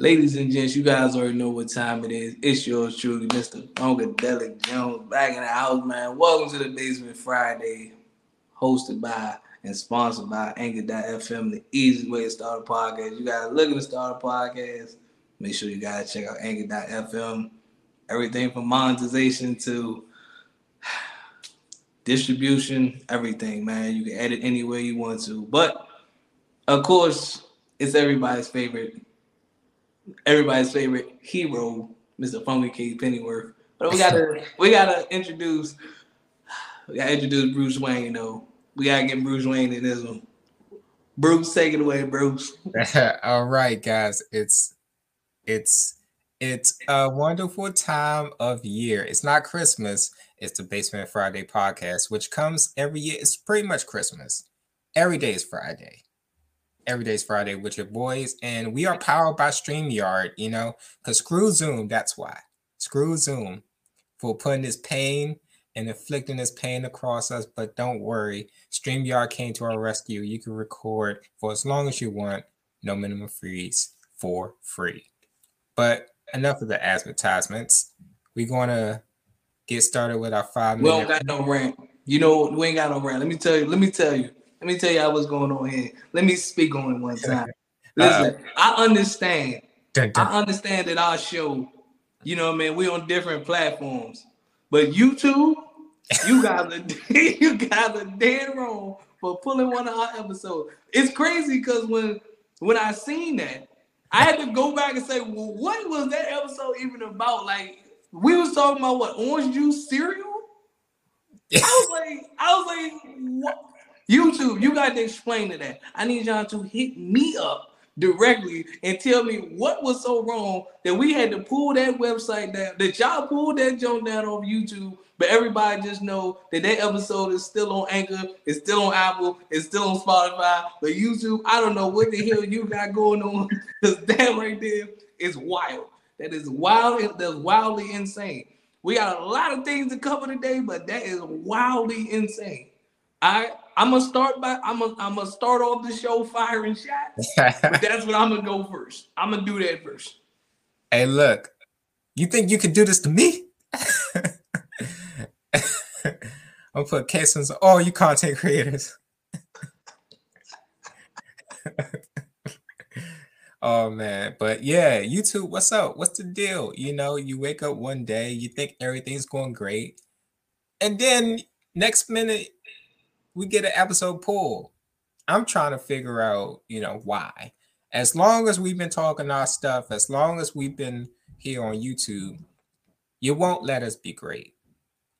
Ladies and gents, you guys already know what time it is. It's yours truly, Mr. Funkadelic Jones, back in the house, man. Welcome to the Basement Friday, hosted by and sponsored by Anchor.fm, the easiest way to start a podcast. You guys looking to start a podcast, make sure you guys check out Anchor.fm. Everything from monetization to distribution, everything, man. You can edit any way you want to. But of course, it's everybody's favorite everybody's favorite hero, Mr. Funky K Pennyworth. But we gotta we gotta introduce we gotta introduce Bruce Wayne, you know. We gotta get Bruce Wayne in this one. Bruce, take it away, Bruce. All right, guys. It's it's it's a wonderful time of year. It's not Christmas, it's the Basement Friday podcast, which comes every year. It's pretty much Christmas. Every day is Friday. Every day's Friday with your boys, and we are powered by StreamYard, you know, because screw Zoom, that's why. Screw Zoom for putting this pain and inflicting this pain across us. But don't worry, StreamYard came to our rescue. You can record for as long as you want, no minimum fees for free. But enough of the advertisements. We're gonna get started with our five minutes. We don't got no rant. You know, we ain't got no rant. Let me tell you, let me tell you. Let me tell y'all what's going on here. Let me speak on it one time. Listen, uh, I understand. Dun, dun. I understand that our show, you know, I man, we on different platforms, but YouTube, you guys are you got the dead wrong for pulling one of our episodes. It's crazy because when when I seen that, I had to go back and say, well, what was that episode even about? Like, we was talking about what orange juice cereal. I was like, I was like, what? YouTube, you got to explain to that. I need y'all to hit me up directly and tell me what was so wrong that we had to pull that website down, that y'all pulled that junk down off YouTube, but everybody just know that that episode is still on Anchor, it's still on Apple, it's still on Spotify, but YouTube, I don't know what the hell you got going on because that right there is wild. That is wild. That's wildly insane. We got a lot of things to cover today, but that is wildly insane. I I'm gonna start by I'm gonna I'm gonna start off the show firing shots. but that's what I'm gonna go first. I'm gonna do that first. Hey, look, you think you can do this to me? I'm gonna put cases on all you content creators. oh man, but yeah, YouTube, what's up? What's the deal? You know, you wake up one day, you think everything's going great, and then next minute we get an episode pull. I'm trying to figure out, you know, why. As long as we've been talking our stuff, as long as we've been here on YouTube, you won't let us be great.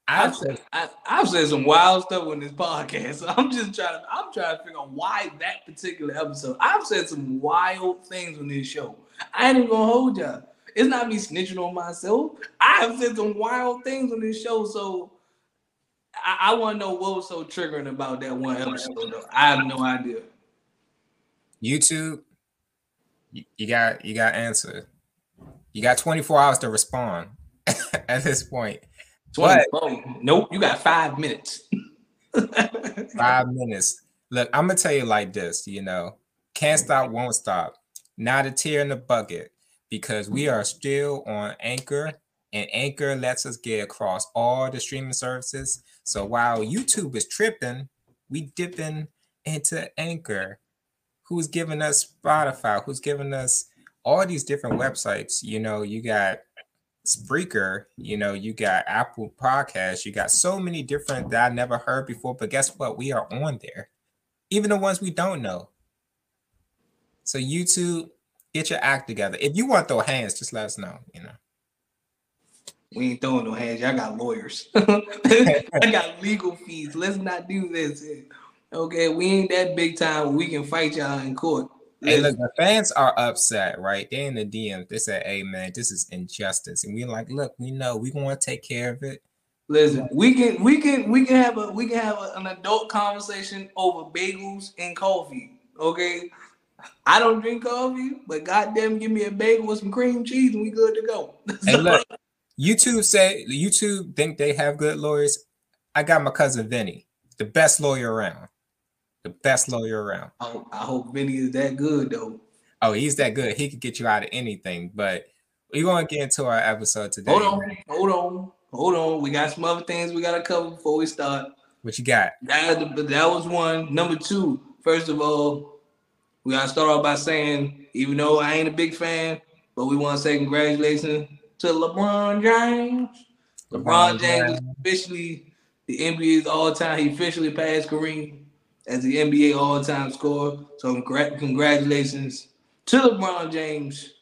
I've said, I, have said some wild stuff on this podcast. So I'm just trying. To, I'm trying to figure out why that particular episode. I've said some wild things on this show. I ain't even gonna hold y'all. It's not me snitching on myself. I have said some wild things on this show. So I, I want to know what was so triggering about that one episode. Though. I have no idea. YouTube, you, you got you got answer. You got 24 hours to respond at this point. 24. Nope, you got five minutes. five minutes. Look, I'm gonna tell you like this, you know, can't stop, won't stop. Not a tear in the bucket because we are still on Anchor, and Anchor lets us get across all the streaming services. So while YouTube is tripping, we dipping into Anchor, who's giving us Spotify, who's giving us all these different websites. You know, you got Spreaker, you know, you got Apple Podcasts, you got so many different that I never heard before. But guess what? We are on there, even the ones we don't know. So YouTube, get your act together. If you want those hands, just let us know. You know. We ain't throwing no hands. Y'all got lawyers. I got legal fees. Let's not do this. Okay, we ain't that big time. We can fight y'all in court. Hey, look, the fans are upset, right? They in the DM. They said, "Hey, man, this is injustice," and we're like, "Look, we know we gonna take care of it." Listen, we can, we can, we can have a, we can have a, an adult conversation over bagels and coffee. Okay, I don't drink coffee, but goddamn, give me a bagel with some cream cheese, and we good to go. Hey, look, YouTube say YouTube think they have good lawyers. I got my cousin Vinny, the best lawyer around. The best lawyer around. I hope, I hope Vinny is that good though. Oh, he's that good. He could get you out of anything. But we're gonna get into our episode today. Hold on, hold on, hold on. We got some other things we gotta cover before we start. What you got? That, that was one. Number two, first of all, we gotta start off by saying, even though I ain't a big fan, but we want to say congratulations to LeBron James. LeBron, LeBron James is officially the NBA's all-time. He officially passed Kareem as the NBA all-time scorer. So congr- congratulations to LeBron James.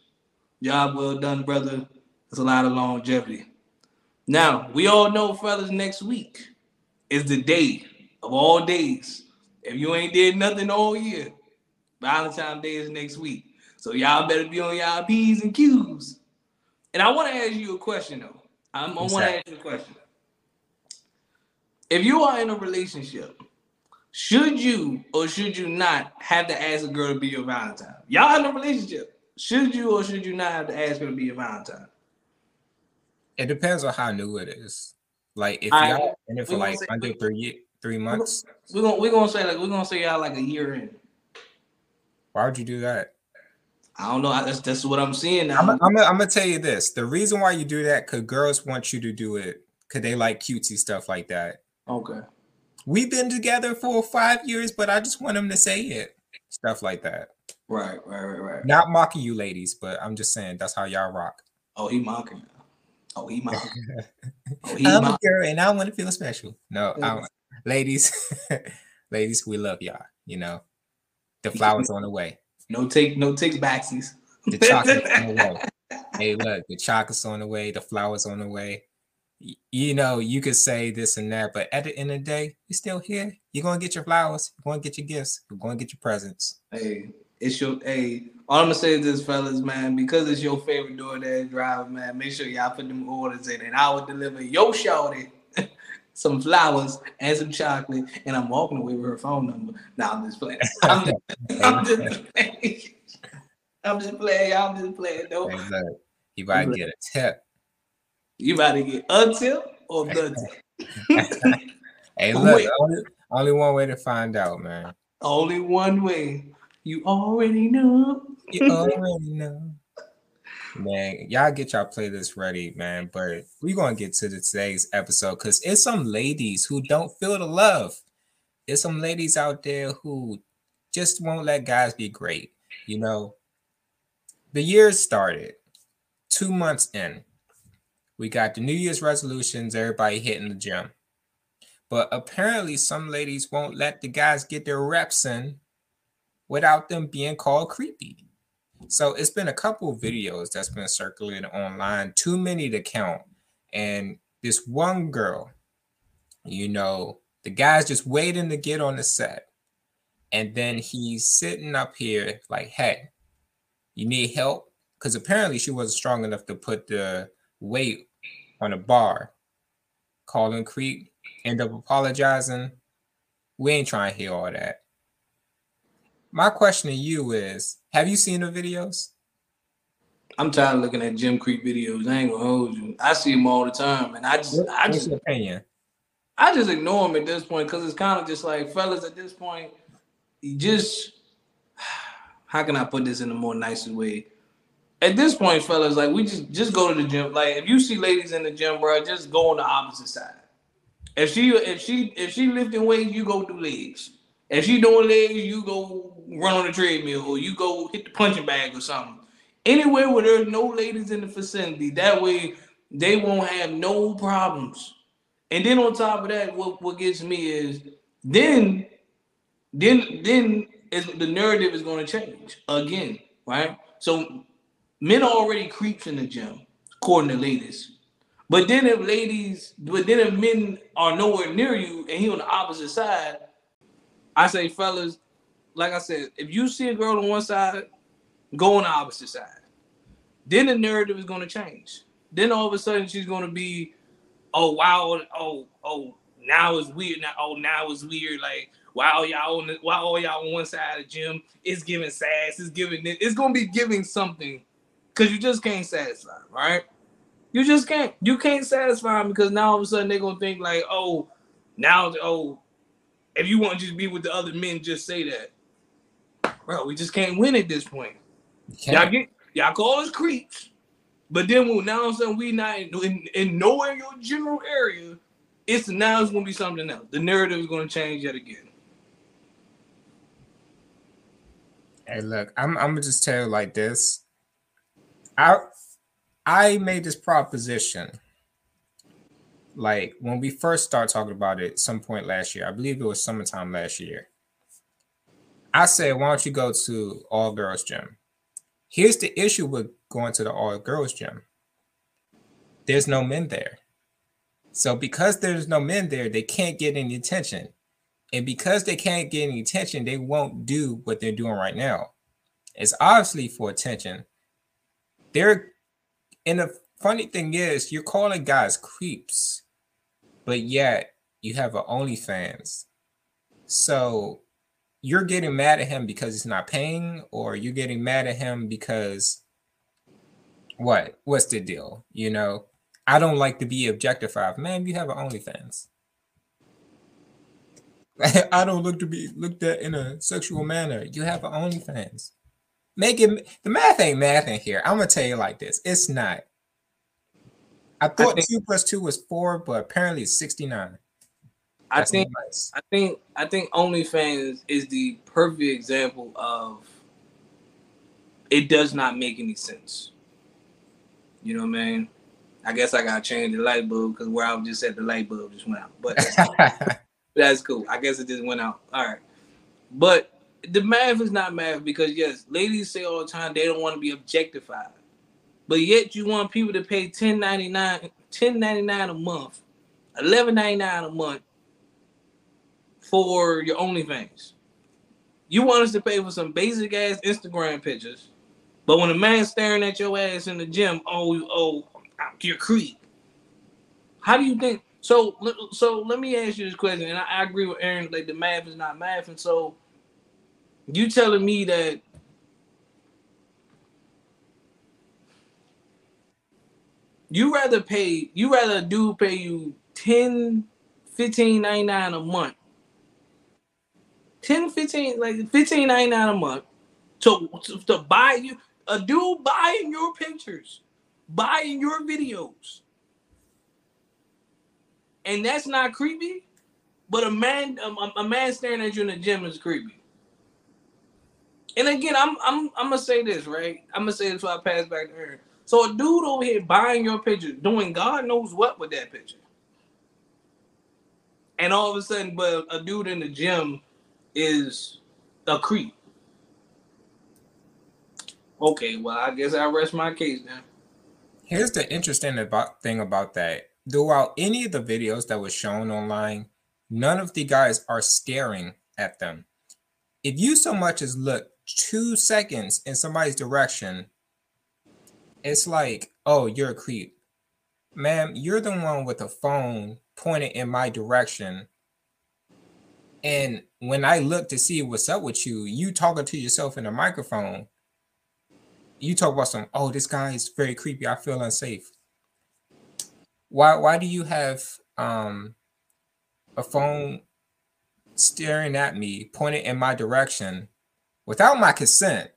Job well done, brother. That's a lot of longevity. Now, we all know, fellas, next week is the day of all days. If you ain't did nothing all year, Valentine's Day is next week. So y'all better be on y'all P's and Q's. And I want to ask you a question though. I'm, I want to ask you a question. If you are in a relationship, should you or should you not have to ask a girl to be your Valentine? Y'all in a relationship. Should you or should you not have to ask her to be your Valentine? It depends on how new it is. Like if y'all in it for like under three three months. We're gonna we're gonna say like we're gonna say y'all like a year in. Why would you do that? I don't know. That's that's what I'm seeing now. I'm, I'm, I'm, gonna tell you this: the reason why you do that, because girls want you to do it, because they like cutesy stuff like that. Okay. We've been together for five years, but I just want them to say it, stuff like that. Right, right, right, right. Not mocking you, ladies, but I'm just saying that's how y'all rock. Oh, he mocking. Oh, he mocking. oh, he I'm a girl, and I want to feel special. No, mm. ladies, ladies, we love y'all. You know, the flowers on the way. No take, no takes backsies. The chocolate's on the way. Hey, look, the chocolate's on the way. The flowers on the way. You know, you could say this and that, but at the end of the day, you're still here. You're gonna get your flowers. You're gonna get your gifts. You're gonna get your presents. Hey, it's your hey. All I'm gonna say is this, fellas, man, because it's your favorite DoorDash drive, man. Make sure y'all put them orders in, and I will deliver your shorty some flowers and some chocolate, and I'm walking away with her phone number. Now I'm just playing. I'm just, I'm just playing. I'm just playing. I'm just playing. No. Hey, you about to get a tip. You about to get a tip or the tip? hey, look, only, only one way to find out, man. Only one way. You already know. You already know man. Y'all get y'all playlist ready, man. But we're gonna get to the, today's episode because it's some ladies who don't feel the love. It's some ladies out there who just won't let guys be great. You know, the year started two months in. We got the New Year's resolutions, everybody hitting the gym. But apparently, some ladies won't let the guys get their reps in without them being called creepy. So it's been a couple videos that's been circulating online, too many to count. And this one girl, you know, the guy's just waiting to get on the set. And then he's sitting up here like, hey, you need help? Because apparently she wasn't strong enough to put the weight on a bar. Calling Creek, end up apologizing. We ain't trying to hear all that. My question to you is Have you seen the videos? I'm tired of looking at gym Creek videos. I ain't gonna hold you. I see them all the time, and I just, what, I just, opinion? I just ignore them at this point because it's kind of just like, fellas, at this point, you just, how can I put this in a more nicer way? At this point, fellas, like we just just go to the gym. Like if you see ladies in the gym, bro, just go on the opposite side. If she if she if she lifting weights, you go do legs. If she doing legs, you go run on the treadmill or you go hit the punching bag or something. Anywhere where there's no ladies in the vicinity, that way they won't have no problems. And then on top of that, what, what gets me is then then then is the narrative is going to change again, right? So men already creeps in the gym, according to ladies. But then if ladies, but then if men are nowhere near you and he on the opposite side, I say, fellas, like I said, if you see a girl on one side, go on the opposite side. Then the narrative is going to change. Then all of a sudden she's going to be, oh wow, oh oh now it's weird. Now oh now it's weird. Like wow y'all on the, why all y'all on one side of the gym? It's giving sass. It's giving it. It's going to be giving something because you just can't satisfy, right? You just can't. You can't satisfy them because now all of a sudden they're gonna think like, oh, now oh if you want to just be with the other men, just say that. Bro, we just can't win at this point. Y'all get y'all call us creeps, but then when now I'm saying we not in, in, in nowhere in your general area, it's now it's gonna be something else. The narrative is gonna change yet again. Hey, look, I'm I'm gonna just tell you like this. I I made this proposition like when we first started talking about it some point last year. I believe it was summertime last year. I said, why don't you go to all girls gym? Here's the issue with going to the all girls gym. There's no men there. So because there's no men there, they can't get any attention. And because they can't get any attention, they won't do what they're doing right now. It's obviously for attention. They're and the funny thing is, you're calling guys creeps, but yet you have an OnlyFans. So you're getting mad at him because he's not paying, or you're getting mad at him because what? What's the deal? You know, I don't like to be objectified. Man, you have an OnlyFans. I don't look to be looked at in a sexual manner. You have an OnlyFans. Make it the math ain't math in here. I'm gonna tell you like this. It's not. I thought I think, two plus two was four, but apparently it's 69. I think nice. I think I think OnlyFans is the perfect example of it does not make any sense. You know what I mean? I guess I gotta change the light bulb because where I was just at the light bulb just went out. But that's cool. I guess it just went out. All right. But the math is not math because yes, ladies say all the time they don't want to be objectified. But yet you want people to pay 1099 1099 a month, 1199 a month for your OnlyFans. You want us to pay for some basic ass Instagram pictures, but when a man's staring at your ass in the gym, oh, oh, you're creep. How do you think? So, so let me ask you this question, and I, I agree with Aaron. Like the math is not math, and so you telling me that you rather pay you rather do pay you 10 15 99 a month 10 15 like 15 99 a month to, to, to buy you a dude buying your pictures buying your videos. And that's not creepy but a man a, a man staring at you in the gym is creepy. And again i'm i'm i'm gonna say this right? I'm gonna say this before i pass back to her. So a dude over here buying your picture, doing God knows what with that picture. And all of a sudden, but a dude in the gym is a creep. Okay, well, I guess I rest my case now. Here's the interesting about thing about that. Throughout any of the videos that was shown online, none of the guys are staring at them. If you so much as look two seconds in somebody's direction, it's like, oh, you're a creep. Ma'am, you're the one with a phone pointed in my direction. And when I look to see what's up with you, you talking to yourself in a microphone. You talk about some, oh, this guy is very creepy. I feel unsafe. Why why do you have um a phone staring at me, pointed in my direction without my consent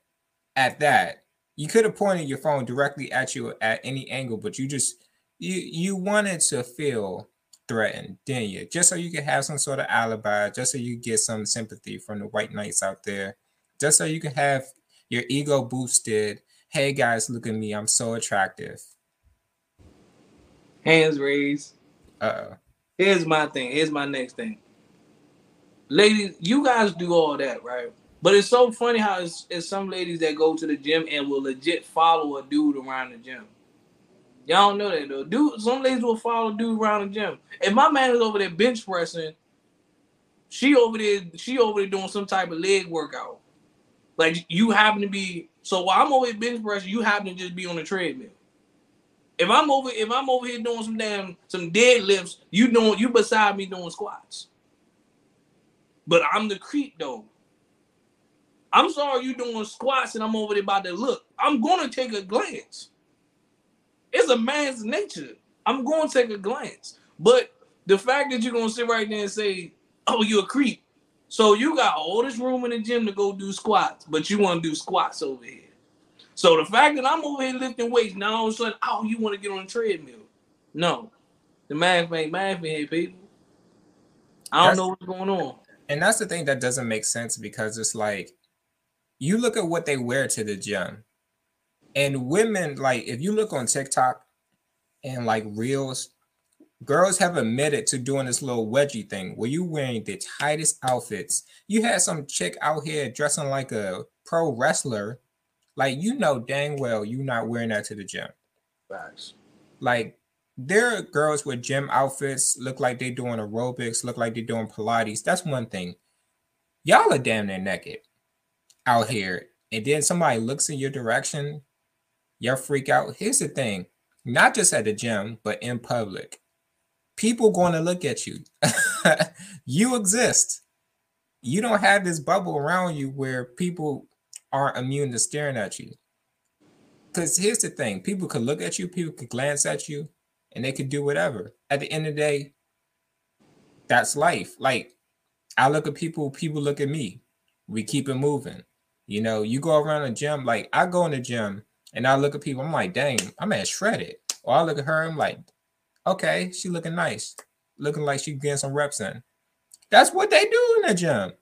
at that? you could have pointed your phone directly at you at any angle, but you just you you wanted to feel threatened, didn't you? Just so you could have some sort of alibi, just so you get some sympathy from the white knights out there, just so you can have your ego boosted. Hey guys, look at me, I'm so attractive. Hands raised. Uh oh. Here's my thing. Here's my next thing. Ladies, you guys do all that, right? But it's so funny how it's, it's, some ladies that go to the gym and will legit follow a dude around the gym. Y'all know that though. Dude, some ladies will follow dude around the gym. If my man is over there bench pressing, she over there, she over there doing some type of leg workout. Like you happen to be so while I'm over here bench pressing, you happen to just be on the treadmill. If I'm over, if I'm over here doing some damn some deadlifts, you doing you beside me doing squats. But I'm the creep though. I'm sorry you doing squats and I'm over there about to look. I'm gonna take a glance. It's a man's nature. I'm gonna take a glance. But the fact that you're gonna sit right there and say, "Oh, you're a creep," so you got all this room in the gym to go do squats, but you want to do squats over here. So the fact that I'm over here lifting weights, now all of a sudden, oh, you want to get on the treadmill? No, the math ain't math here, people. I don't that's, know what's going on. And that's the thing that doesn't make sense because it's like you look at what they wear to the gym, and women like if you look on TikTok and like reels, girls have admitted to doing this little wedgie thing where you wearing the tightest outfits. You had some chick out here dressing like a pro wrestler, like you know dang well you're not wearing that to the gym. Facts. Like there are girls with gym outfits, look like they're doing aerobics, look like they're doing Pilates. That's one thing. Y'all are damn near naked out here. And then somebody looks in your direction, you freak out. Here's the thing not just at the gym, but in public. People going to look at you. you exist. You don't have this bubble around you where people aren't immune to staring at you. Because here's the thing people could look at you, people could glance at you, and they could do whatever. At the end of the day, that's life. Like, I look at people, people look at me. We keep it moving. You know, you go around the gym, like I go in the gym and I look at people, I'm like, dang, I'm at shredded. Or I look at her, I'm like, okay, she looking nice, looking like she getting some reps in. That's what they do in the gym.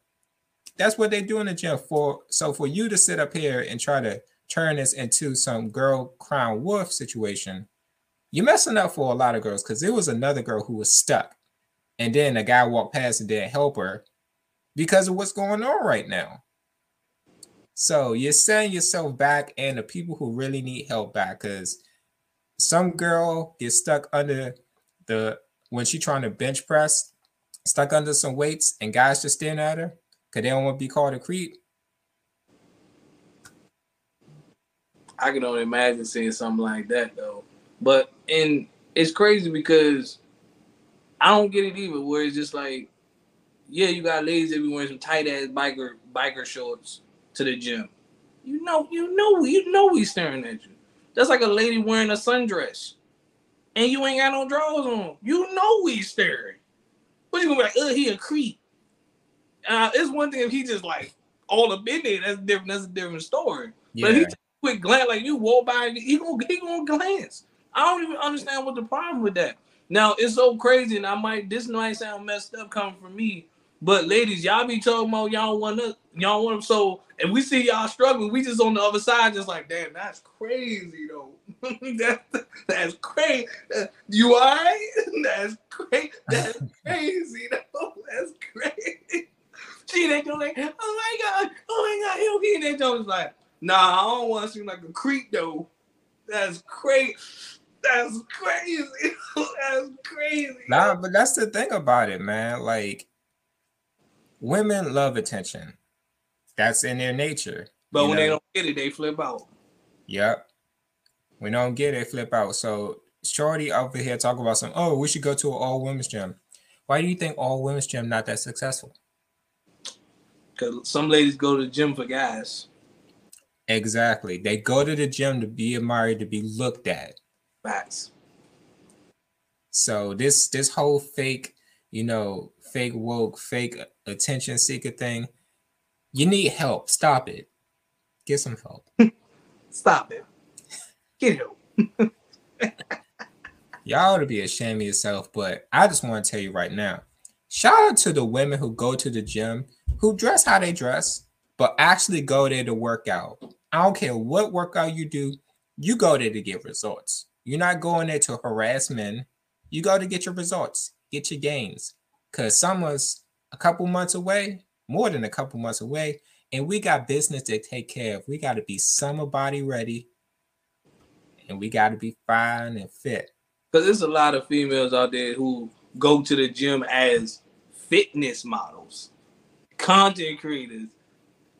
That's what they do in the gym. For so for you to sit up here and try to turn this into some girl crown wolf situation, you're messing up for a lot of girls because there was another girl who was stuck, and then a guy walked past and didn't help her because of what's going on right now. So you're setting yourself back and the people who really need help back because some girl gets stuck under the when she trying to bench press, stuck under some weights, and guys just staring at her because they don't want to be called a creep. I can only imagine seeing something like that though. But and it's crazy because I don't get it either. Where it's just like, yeah, you got ladies that be wearing some tight ass biker biker shorts to the gym. You know, you know, you know he's staring at you. That's like a lady wearing a sundress, and you ain't got no drawers on. You know he's staring. But you gonna be like? Oh, he a creep. Uh, it's one thing if he just like all up in there. That's different. That's a different story. Yeah. But he quick glance, like you walk by, he gonna he gonna glance. I don't even understand what the problem with that. Now it's so crazy, and I might this might sound messed up coming from me, but ladies, y'all be talking about y'all want to, y'all want them. So if we see y'all struggling, we just on the other side, just like, damn, that's crazy though. that's that's crazy. You alright? That's crazy. That's crazy though. That's crazy. She they go like, oh my god, oh my god, he'll be in there. Jones like, nah, I don't want to seem like a creep though. That's crazy. That's crazy. that's crazy. Nah, but that's the thing about it, man. Like women love attention. That's in their nature. But when know? they don't get it, they flip out. Yep. When We don't get it, flip out. So Shorty over here talk about some, oh, we should go to an all women's gym. Why do you think all women's gym not that successful? Because some ladies go to the gym for guys. Exactly. They go to the gym to be admired, to be looked at. Facts. So this this whole fake, you know, fake woke, fake attention seeker thing. You need help. Stop it. Get some help. Stop it. Get help. Y'all ought to be ashamed of yourself, but I just want to tell you right now. Shout out to the women who go to the gym, who dress how they dress, but actually go there to work out. I don't care what workout you do, you go there to get results. You're not going there to harass men. You go to get your results, get your gains because summer's a couple months away, more than a couple months away, and we got business to take care of. We got to be summer body ready, and we got to be fine and fit. Because there's a lot of females out there who go to the gym as fitness models, content creators.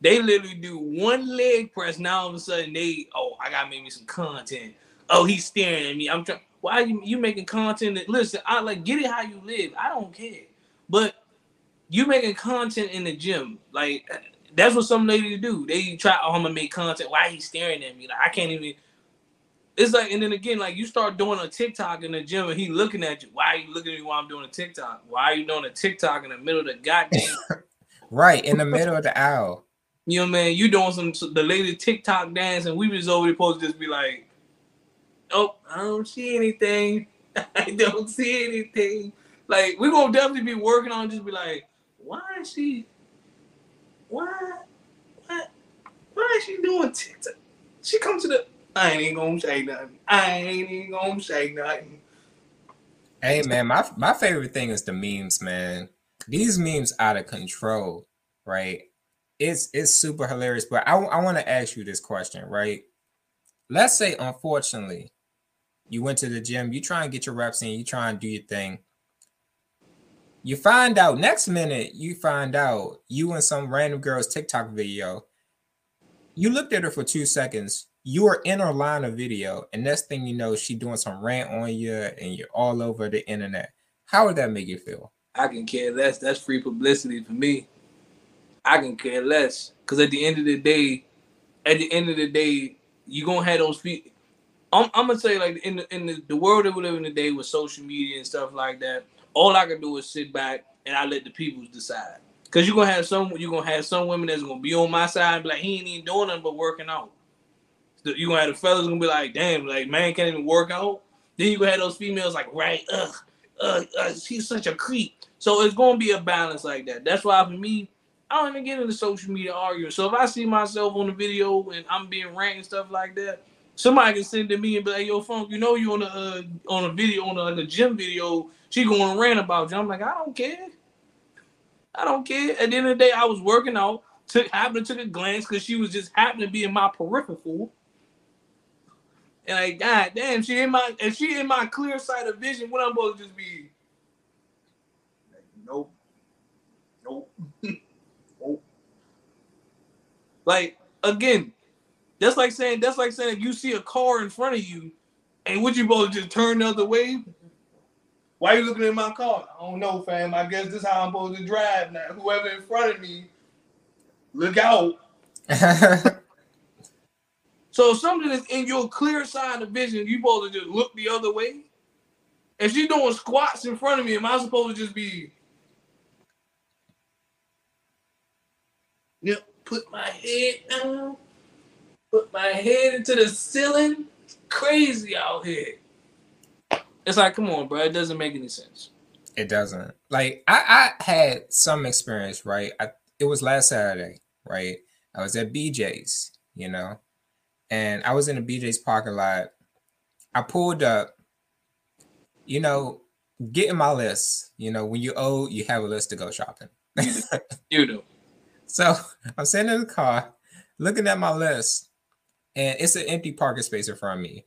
They literally do one leg press. Now all of a sudden they, oh, I gotta make me some content. Oh, he's staring at me. I'm trying. Why you, you making content? That, listen, I like get it how you live. I don't care. But you making content in the gym, like that's what some ladies do. They try, oh, I'm gonna make content. Why he staring at me? Like I can't even. It's like, and then again, like you start doing a TikTok in the gym, and he looking at you. Why are you looking at me while I'm doing a TikTok? Why are you doing a TikTok in the middle of the goddamn? right in the middle of the aisle. You know, man, you doing some the latest TikTok dance, and we was over there supposed to just be like, "Oh, I don't see anything. I don't see anything." Like we're gonna definitely be working on just be like, "Why is she? Why? What? Why is she doing TikTok? She come to the. I ain't even gonna say nothing. I ain't even gonna say nothing." Hey man, my my favorite thing is the memes, man. These memes out of control, right? It's it's super hilarious. But I, I want to ask you this question, right? Let's say, unfortunately, you went to the gym, you try and get your reps in, you try and do your thing. You find out next minute, you find out you and some random girl's TikTok video. You looked at her for two seconds, you are in her line of video, and next thing you know, she doing some rant on you, and you're all over the internet. How would that make you feel? I can care less. That's free publicity for me. I can care less because at the end of the day, at the end of the day, you gonna have those feet. I'm, I'm, gonna say like in the in the, the world that we live in today with social media and stuff like that. All I can do is sit back and I let the people decide. Cause you're gonna have some you're gonna have some women that's gonna be on my side and be like, he ain't even doing nothing but working out You're gonna have the fellas gonna be like, damn, like man can't even work out. Then you gonna have those females like, right, ugh, uh, uh, she's such a creep. So it's gonna be a balance like that. That's why for me, I don't even get into social media arguing. So if I see myself on the video and I'm being ranting and stuff like that, somebody can send to me and be like, "Yo, Funk, you know you on a uh, on a video on a, a gym video, she going to rant about you." I'm like, I don't care. I don't care. At the end of the day, I was working out. Took happened to took a glance because she was just happened to be in my peripheral. And like, god damn, she in my if she in my clear sight of vision, what I'm supposed to just be like, nope. Nope. nope. Like again, that's like saying that's like saying if you see a car in front of you, and would you both just turn the other way? Why are you looking at my car? I don't know, fam. I guess this is how I'm supposed to drive now. Whoever in front of me, look out. So if something is in your clear side of vision, you supposed to just look the other way. If she's doing squats in front of me, am I supposed to just be? Yep. Put my head down. Put my head into the ceiling. Crazy out here. It's like, come on, bro. It doesn't make any sense. It doesn't. Like I, I had some experience, right? I, it was last Saturday, right? I was at BJ's, you know, and I was in the BJ's parking lot. I pulled up, you know, getting my list. You know, when you're old, you have a list to go shopping. you do. So I'm sitting in the car, looking at my list, and it's an empty parking space in front of me.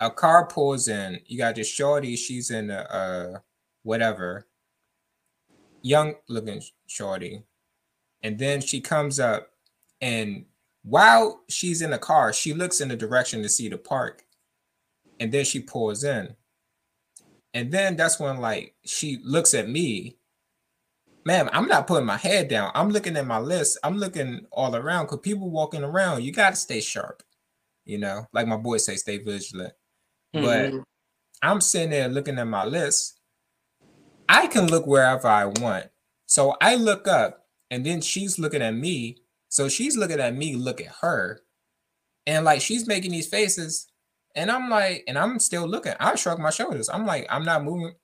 A car pulls in. You got this shorty. She's in a uh, whatever, young looking shorty, and then she comes up and while she's in the car, she looks in the direction to see the park, and then she pulls in. And then that's when like she looks at me. Man, I'm not putting my head down. I'm looking at my list. I'm looking all around because people walking around. You got to stay sharp. You know, like my boys say, stay vigilant. Mm-hmm. But I'm sitting there looking at my list. I can look wherever I want. So I look up, and then she's looking at me, so she's looking at me, look at her, and like she's making these faces, and I'm like, and I'm still looking. I shrug my shoulders. I'm like, I'm not moving.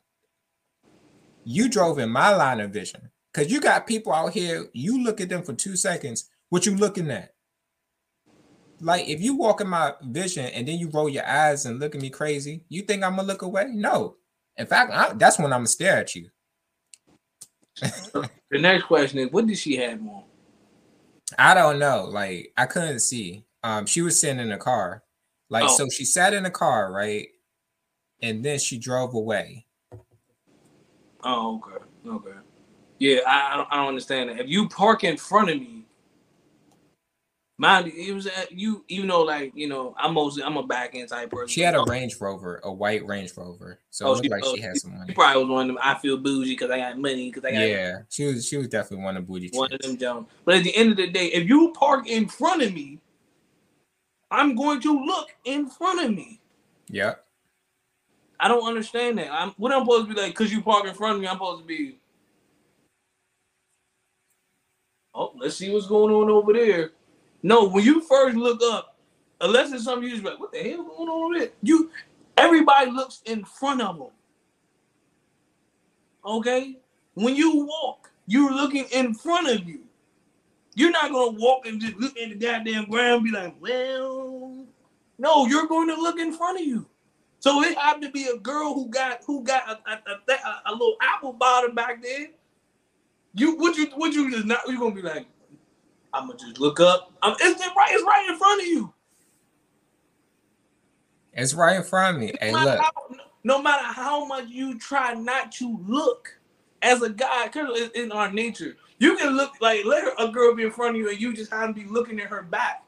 You drove in my line of vision because you got people out here. You look at them for two seconds. What you looking at? Like if you walk in my vision and then you roll your eyes and look at me crazy, you think I'm gonna look away? No. In fact, I, that's when I'm gonna stare at you. the next question is, what did she have on? I don't know. Like I couldn't see. Um, she was sitting in the car. Like oh. so, she sat in the car, right, and then she drove away. Oh, okay, okay. Yeah, I, I don't, I don't understand that. If you park in front of me Mind it was at you, even though like you know, I'm mostly I'm a back end type person. She had a Range Rover, a white Range Rover, so oh, it looked she, like oh, she had some money. She probably was one of them. I feel bougie because I got money because I got. Yeah, she was. She was definitely one of bougie. One chicks. of them, Jones. But at the end of the day, if you park in front of me, I'm going to look in front of me. Yeah. I don't understand that. I'm what I'm supposed to be like because you park in front of me. I'm supposed to be oh, let's see what's going on over there. No, when you first look up, unless it's something you just like, what the hell going on over there? You, everybody looks in front of them. Okay, when you walk, you're looking in front of you. You're not gonna walk and just look at the goddamn ground and be like, well, no, you're going to look in front of you. So it happened to be a girl who got who got a, a, a, a little apple bottom back there. You would you would you just not you gonna be like, I'm gonna just look up. I'm, it's right, it's right in front of you. It's right in front of me. Hey, no, look. How, no matter how much you try not to look as a guy, because in our nature, you can look like let a girl be in front of you and you just have to be looking at her back.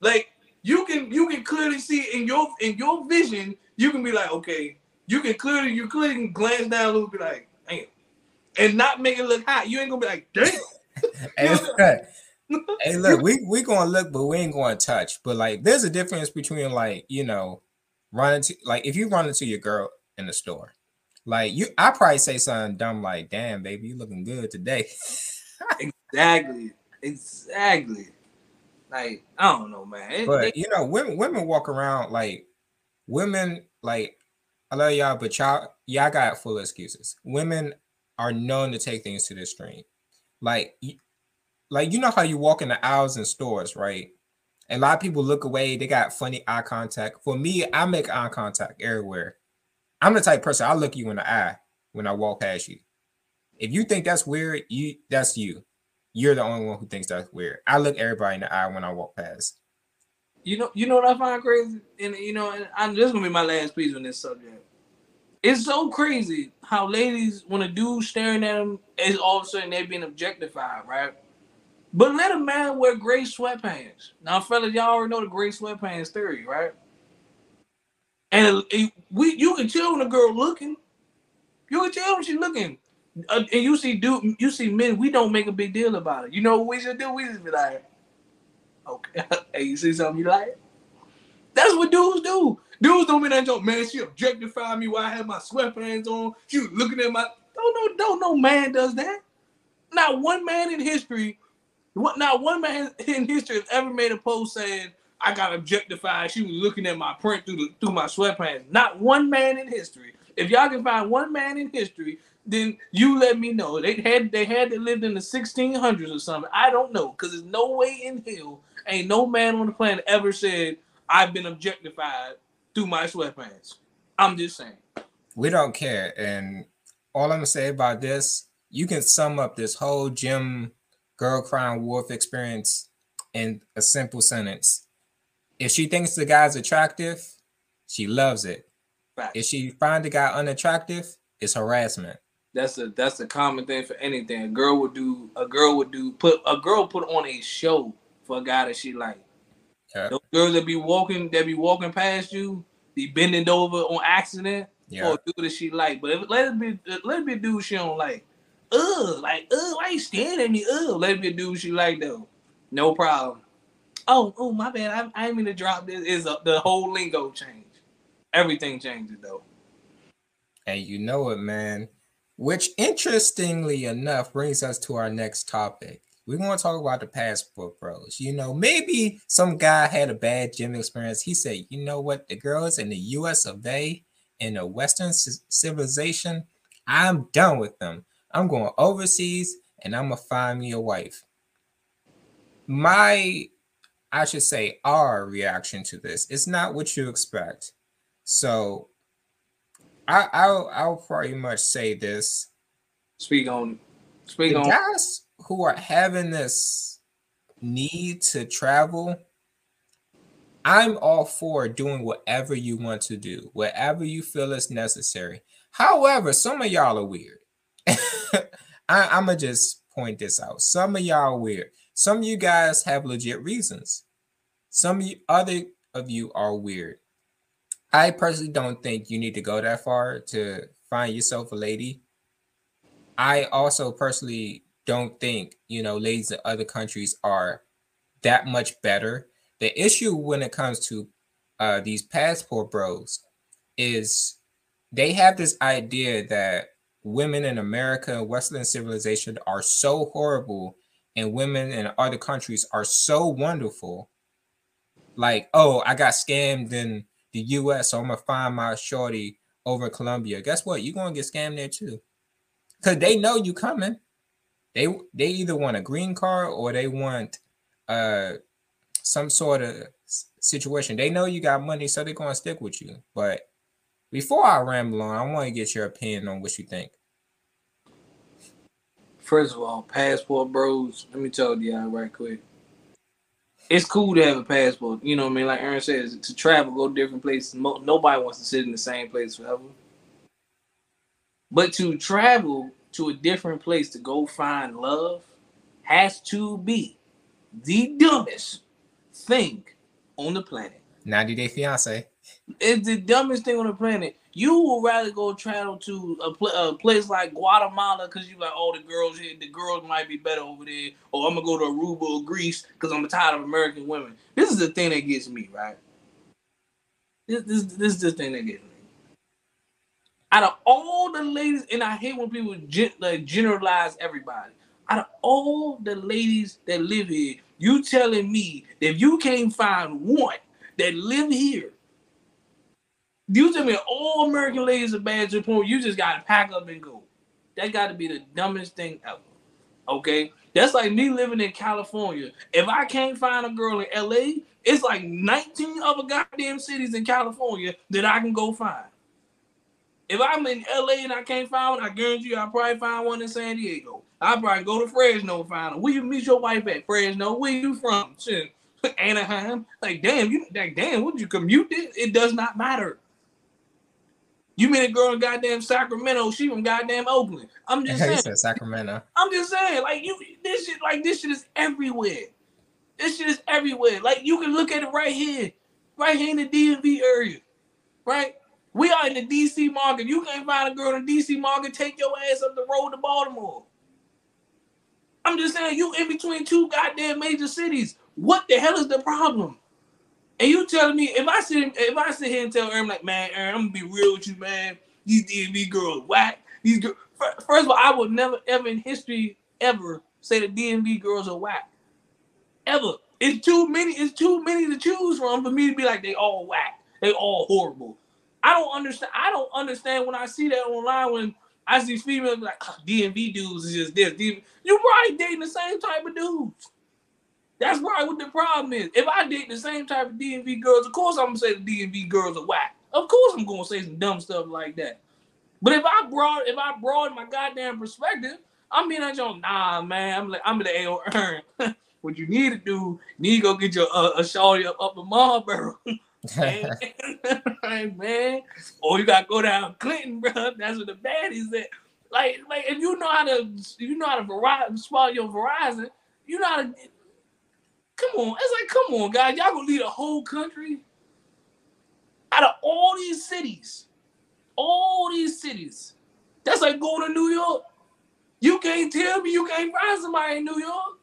Like you can you can clearly see in your in your vision, you can be like, okay, you can clearly you clearly can glance down a little bit like, damn, and not make it look hot. You ain't gonna be like, damn. hey, look, hey, look, we we gonna look, but we ain't gonna touch. But like, there's a difference between like you know, running to like if you run into your girl in the store, like you, I probably say something dumb like, "Damn, baby, you looking good today." exactly, exactly. Like I don't know, man. It, but they, you know, women women walk around like women like I love y'all, but y'all y'all got full excuses. Women are known to take things to the extreme. Like, like you know how you walk in the aisles in stores, right? And a lot of people look away. They got funny eye contact. For me, I make eye contact everywhere. I'm the type person I look you in the eye when I walk past you. If you think that's weird, you that's you. You're the only one who thinks that's weird. I look everybody in the eye when I walk past. You know, you know what I find crazy, and you know, and I'm just gonna be my last piece on this subject. It's so crazy how ladies, when a dude staring at them, is all of a sudden they're being objectified, right? But let a man wear gray sweatpants. Now, fellas, y'all already know the gray sweatpants theory, right? And we you can tell when a girl looking. You can tell when she's looking. Uh, and you see dude, you see men, we don't make a big deal about it. You know what we should do? We just be like, okay, hey, you see something you like? That's what dudes do. Dudes don't mean that joke, man. She objectified me while I had my sweatpants on. She was looking at my don't no don't no man does that. Not one man in history, what not one man in history has ever made a post saying I got objectified. She was looking at my print through the, through my sweatpants. Not one man in history. If y'all can find one man in history, then you let me know. They had they had to live in the 1600s or something. I don't know because there's no way in hell ain't no man on the planet ever said I've been objectified through my sweatpants. I'm just saying. We don't care, and all I'm gonna say about this, you can sum up this whole gym girl crying wolf experience in a simple sentence. If she thinks the guy's attractive, she loves it. Right. If she find the guy unattractive, it's harassment. That's a that's a common thing for anything. A girl would do a girl would do put a girl put on a show for a guy that she like. Yeah. Those girls that be walking that be walking past you, be bending over on accident yeah. for a dude that she like. But if let it be let it be a dude she don't like. Ugh, like ugh, why you staring at me? Ugh, let me do what you like though. No problem. Oh, oh, my bad. I, I didn't mean to drop this. Is the whole lingo change? Everything changes though. And you know it, man. Which, interestingly enough, brings us to our next topic. We want to talk about the passport bros. You know, maybe some guy had a bad gym experience. He said, "You know what? The girls in the U.S. of A. in a Western civilization, I'm done with them. I'm going overseas, and I'm gonna find me a wife." My I should say our reaction to this. is not what you expect. So I, I'll I'll pretty much say this. Speak on speak the on guys who are having this need to travel. I'm all for doing whatever you want to do, whatever you feel is necessary. However, some of y'all are weird. I, I'm gonna just point this out. Some of y'all weird. Some of you guys have legit reasons. Some of you, other of you are weird. I personally don't think you need to go that far to find yourself a lady. I also personally don't think, you know, ladies in other countries are that much better. The issue when it comes to uh, these passport bros is they have this idea that women in America, Western civilization are so horrible and women in other countries are so wonderful. Like, oh, I got scammed in the US, so I'm gonna find my shorty over Colombia. Guess what? You're gonna get scammed there too. Cause they know you coming. They they either want a green card or they want uh some sort of situation. They know you got money, so they're gonna stick with you. But before I ramble on, I want to get your opinion on what you think. First of all, passport bros. Let me tell you right quick. It's cool to have a passport. You know what I mean? Like Aaron says, to travel, go to different places. Nobody wants to sit in the same place forever. But to travel to a different place to go find love has to be the dumbest thing on the planet. 90 Day Fiance. It's the dumbest thing on the planet. You would rather go travel to a, pl- a place like Guatemala because you like, oh, the girls here, the girls might be better over there, or I'm gonna go to Aruba or Greece because I'm tired of American women. This is the thing that gets me, right? This, this, this is the thing that gets me. Out of all the ladies, and I hate when people gen- like generalize everybody. Out of all the ladies that live here, you telling me that if you can't find one that live here you tell me all American ladies are bad to the point you just gotta pack up and go. That gotta be the dumbest thing ever. Okay? That's like me living in California. If I can't find a girl in LA, it's like 19 other goddamn cities in California that I can go find. If I'm in LA and I can't find one, I guarantee you I'll probably find one in San Diego. I'll probably go to Fresno and find one. Where you meet your wife at? Fresno. Where you from? Shit. Anaheim. Like, damn, you like damn, would you commute this? It does not matter. You mean a girl in goddamn Sacramento? She from goddamn Oakland. I'm just saying. said Sacramento. I'm just saying, like you, this shit, like this shit is everywhere. This shit is everywhere. Like you can look at it right here, right here in the DMV area, right? We are in the DC market. You can't find a girl in the DC market. Take your ass up the road to Baltimore. I'm just saying, you in between two goddamn major cities. What the hell is the problem? And you telling me if I sit if I sit here and tell Aaron like, man, Aaron, I'm gonna be real with you, man. These DMV girls whack. These girls. First of all, I would never ever in history ever say the DMV girls are whack. Ever. It's too many. It's too many to choose from for me to be like they all whack. They all horrible. I don't understand. I don't understand when I see that online when I see females like ah, oh, DMV dudes is just this. DMV. You probably dating the same type of dudes. That's right. What the problem is. If I date the same type of DMV girls, of course I'm gonna say the DMV girls are whack. Of course I'm gonna say some dumb stuff like that. But if I broad, if I broaden my goddamn perspective, I'm being like, nah, man. I'm like, I'm the AO earn. what you need to do, you need to go get your uh, a shawty up up in Marlboro. man. Or you gotta go down Clinton, bro. That's what the baddies at. Like, like if you know how to, you know how to Verizon, spell your Verizon, you know how to Come on, it's like, come on, guys, y'all gonna lead a whole country out of all these cities, all these cities. That's like going to New York. You can't tell me you can't find somebody in New York.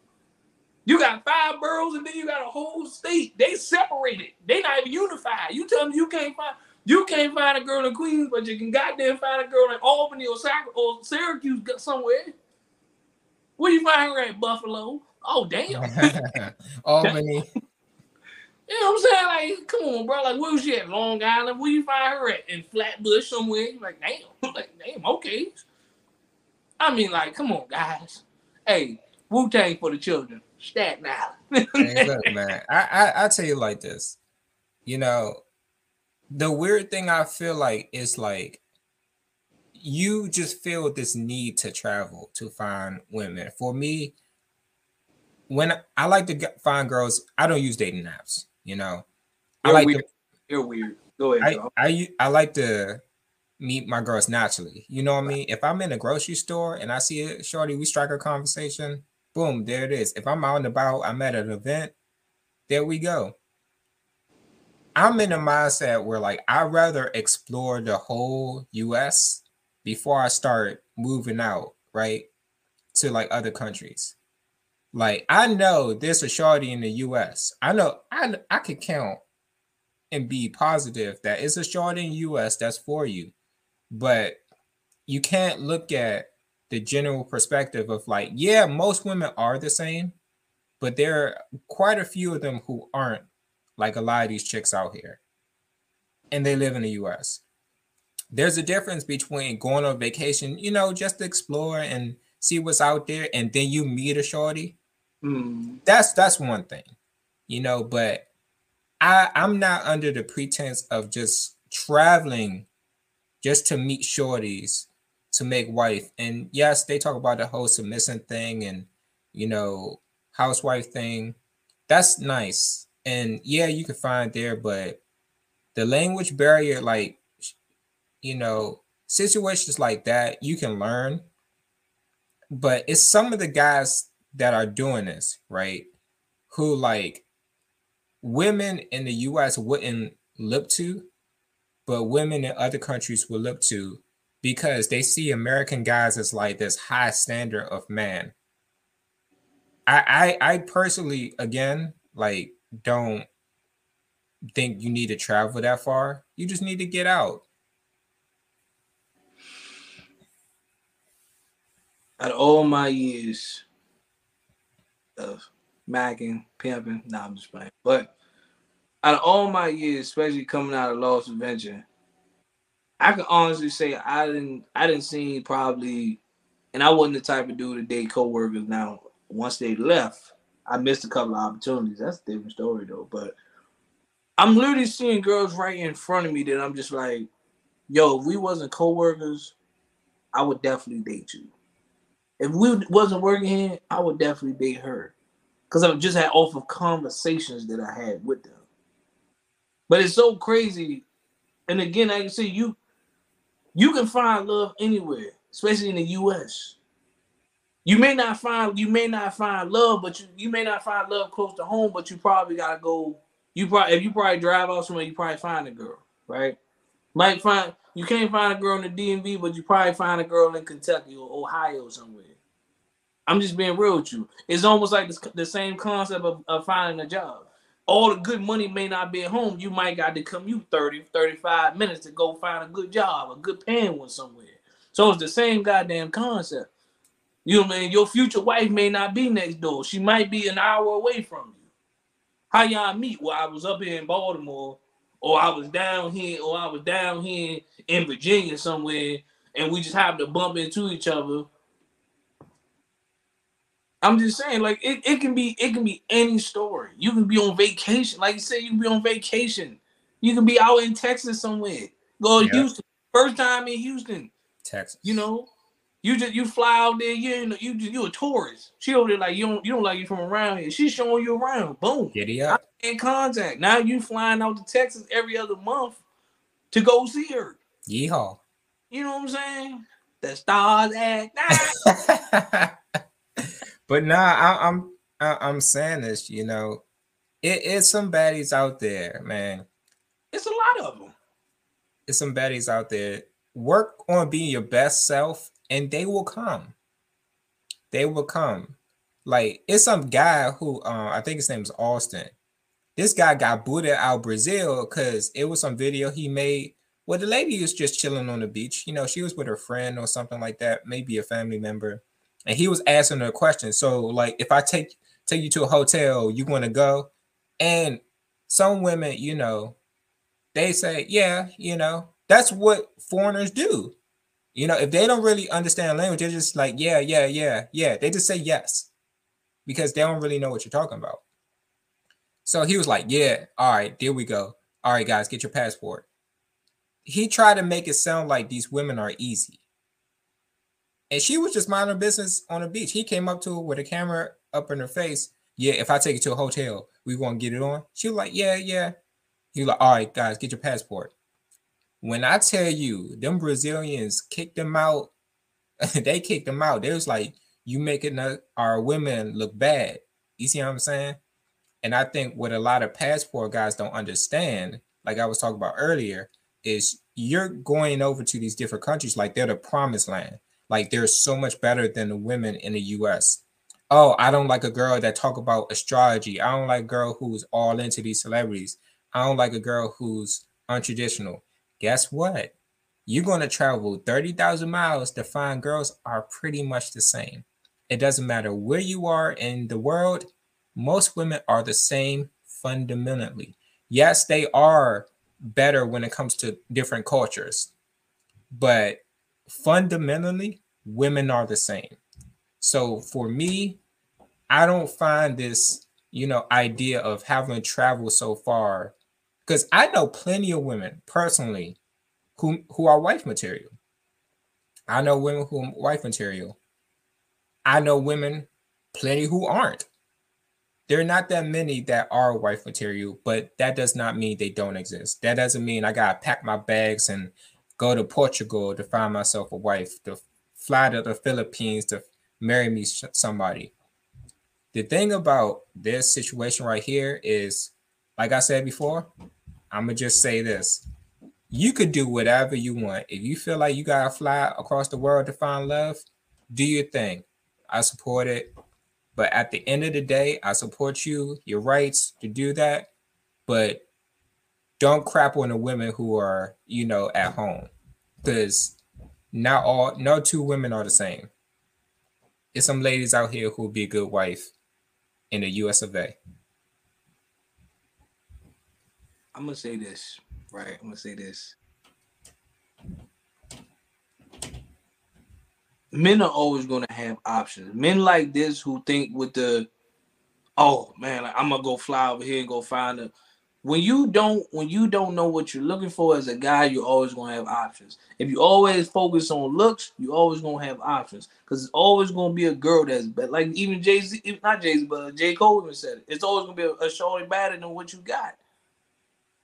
You got five boroughs and then you got a whole state. They separated. They not even unified. You tell me you can't find you can't find a girl in Queens, but you can goddamn find a girl in Albany or, Sac- or Syracuse somewhere. Where you find her at Buffalo? Oh damn. Oh, Albany. You know what I'm saying? Like, come on, bro. Like, where was she at? Long Island? Where you find her at? In Flatbush somewhere? Like, damn. like, damn, okay. I mean, like, come on, guys. Hey, Wu Tang for the children. Staten Island. hey, look, man. I, I I tell you like this. You know, the weird thing I feel like is like you just feel this need to travel to find women. For me, when I like to get, find girls, I don't use dating apps. You know, You're I like weird. To, You're weird. Go ahead. I, I I like to meet my girls naturally. You know what I mean? If I'm in a grocery store and I see a shorty, we strike a conversation. Boom, there it is. If I'm out and about, I'm at an event. There we go. I'm in a mindset where like I'd rather explore the whole US before I start moving out, right? To like other countries. Like I know there's a shorty in the US. I know I I could count and be positive that it's a shorty in the US that's for you. But you can't look at the general perspective of like, yeah, most women are the same, but there are quite a few of them who aren't like a lot of these chicks out here. And they live in the US. There's a difference between going on vacation, you know, just to explore and see what's out there, and then you meet a shorty. Mm. That's that's one thing, you know, but I I'm not under the pretense of just traveling just to meet shorties to make wife. And yes, they talk about the whole submission thing and you know, housewife thing. That's nice. And yeah, you can find there, but the language barrier, like you know, situations like that, you can learn. But it's some of the guys that are doing this, right? Who like women in the US wouldn't look to, but women in other countries will look to because they see American guys as like this high standard of man. I I, I personally again like don't think you need to travel that far. You just need to get out. At all my years of macking, pimping, nah, I'm just playing. But out of all my years, especially coming out of Lost Adventure, I can honestly say I didn't I didn't see probably and I wasn't the type of dude to date co-workers now. Once they left, I missed a couple of opportunities. That's a different story though. But I'm literally seeing girls right in front of me that I'm just like, yo, if we wasn't co-workers, I would definitely date you. If we wasn't working here, I would definitely date her. Cause I've just had off of conversations that I had with them. But it's so crazy. And again, I can see you you can find love anywhere, especially in the US. You may not find you may not find love, but you, you may not find love close to home, but you probably gotta go. You probably if you probably drive out somewhere, you probably find a girl, right? Might find you can't find a girl in the DMV, but you probably find a girl in Kentucky or Ohio somewhere. I'm just being real with you. It's almost like the, the same concept of, of finding a job all the good money may not be at home. You might got to commute 30, 35 minutes to go find a good job, a good paying one somewhere. So it's the same goddamn concept. You know what I mean? Your future wife may not be next door. She might be an hour away from you. How y'all meet? Well, I was up here in Baltimore, or I was down here, or I was down here in Virginia somewhere, and we just happened to bump into each other I'm just saying, like it, it can be it can be any story. You can be on vacation, like you said, you can be on vacation. You can be out in Texas somewhere. Go to yep. Houston. First time in Houston. Texas. You know, you just you fly out there, you know, you just you a tourist. She over there like you don't you don't like you from around here. She's showing you around. Boom. Giddy up. In contact. Now you flying out to Texas every other month to go see her. Yeehaw. You know what I'm saying? The stars at night. But nah, I, I'm I, I'm saying this. You know, it's some baddies out there, man. It's a lot of them. It's some baddies out there. Work on being your best self, and they will come. They will come. Like it's some guy who uh, I think his name is Austin. This guy got booted out Brazil because it was some video he made well, the lady was just chilling on the beach. You know, she was with her friend or something like that, maybe a family member and he was asking her a question. So, like, if I take take you to a hotel, you want to go? And some women, you know, they say, yeah, you know, that's what foreigners do. You know, if they don't really understand language, they're just like, yeah, yeah, yeah, yeah. They just say yes because they don't really know what you're talking about. So he was like, yeah, all right, there we go. All right, guys, get your passport. He tried to make it sound like these women are easy. And she was just minding her business on the beach. He came up to her with a camera up in her face. Yeah, if I take you to a hotel, we want to get it on. She was like, Yeah, yeah. He was like, All right, guys, get your passport. When I tell you, them Brazilians kicked them out, they kicked them out. They was like, You making our women look bad. You see what I'm saying? And I think what a lot of passport guys don't understand, like I was talking about earlier, is you're going over to these different countries like they're the promised land. Like they're so much better than the women in the US. Oh, I don't like a girl that talk about astrology. I don't like a girl who's all into these celebrities. I don't like a girl who's untraditional. Guess what? you're going to travel 30,000 miles to find girls are pretty much the same. It doesn't matter where you are in the world, most women are the same fundamentally. Yes, they are better when it comes to different cultures, but fundamentally, women are the same. So for me, I don't find this, you know, idea of having traveled so far because I know plenty of women personally who who are wife material. I know women who are wife material. I know women plenty who aren't. There are not that many that are wife material, but that does not mean they don't exist. That doesn't mean I gotta pack my bags and go to Portugal to find myself a wife, to fly to the Philippines to marry me somebody. The thing about this situation right here is, like I said before, I'm gonna just say this you could do whatever you want. If you feel like you gotta fly across the world to find love, do your thing. I support it. But at the end of the day, I support you, your rights to do that. But don't crap on the women who are, you know, at home. Because not all no two women are the same. There's some ladies out here who'll be a good wife in the US of A. I'm gonna say this right? I'm gonna say this. Men are always gonna have options. Men like this who think with the, oh man, like, I'm gonna go fly over here and go find a. When you don't, when you don't know what you're looking for as a guy, you're always gonna have options. If you always focus on looks, you always gonna have options because it's always gonna be a girl that's better. Like even Jay Z, not Jay Z, but uh, J Cole even said it. It's always gonna be a, a shorty better than what you got.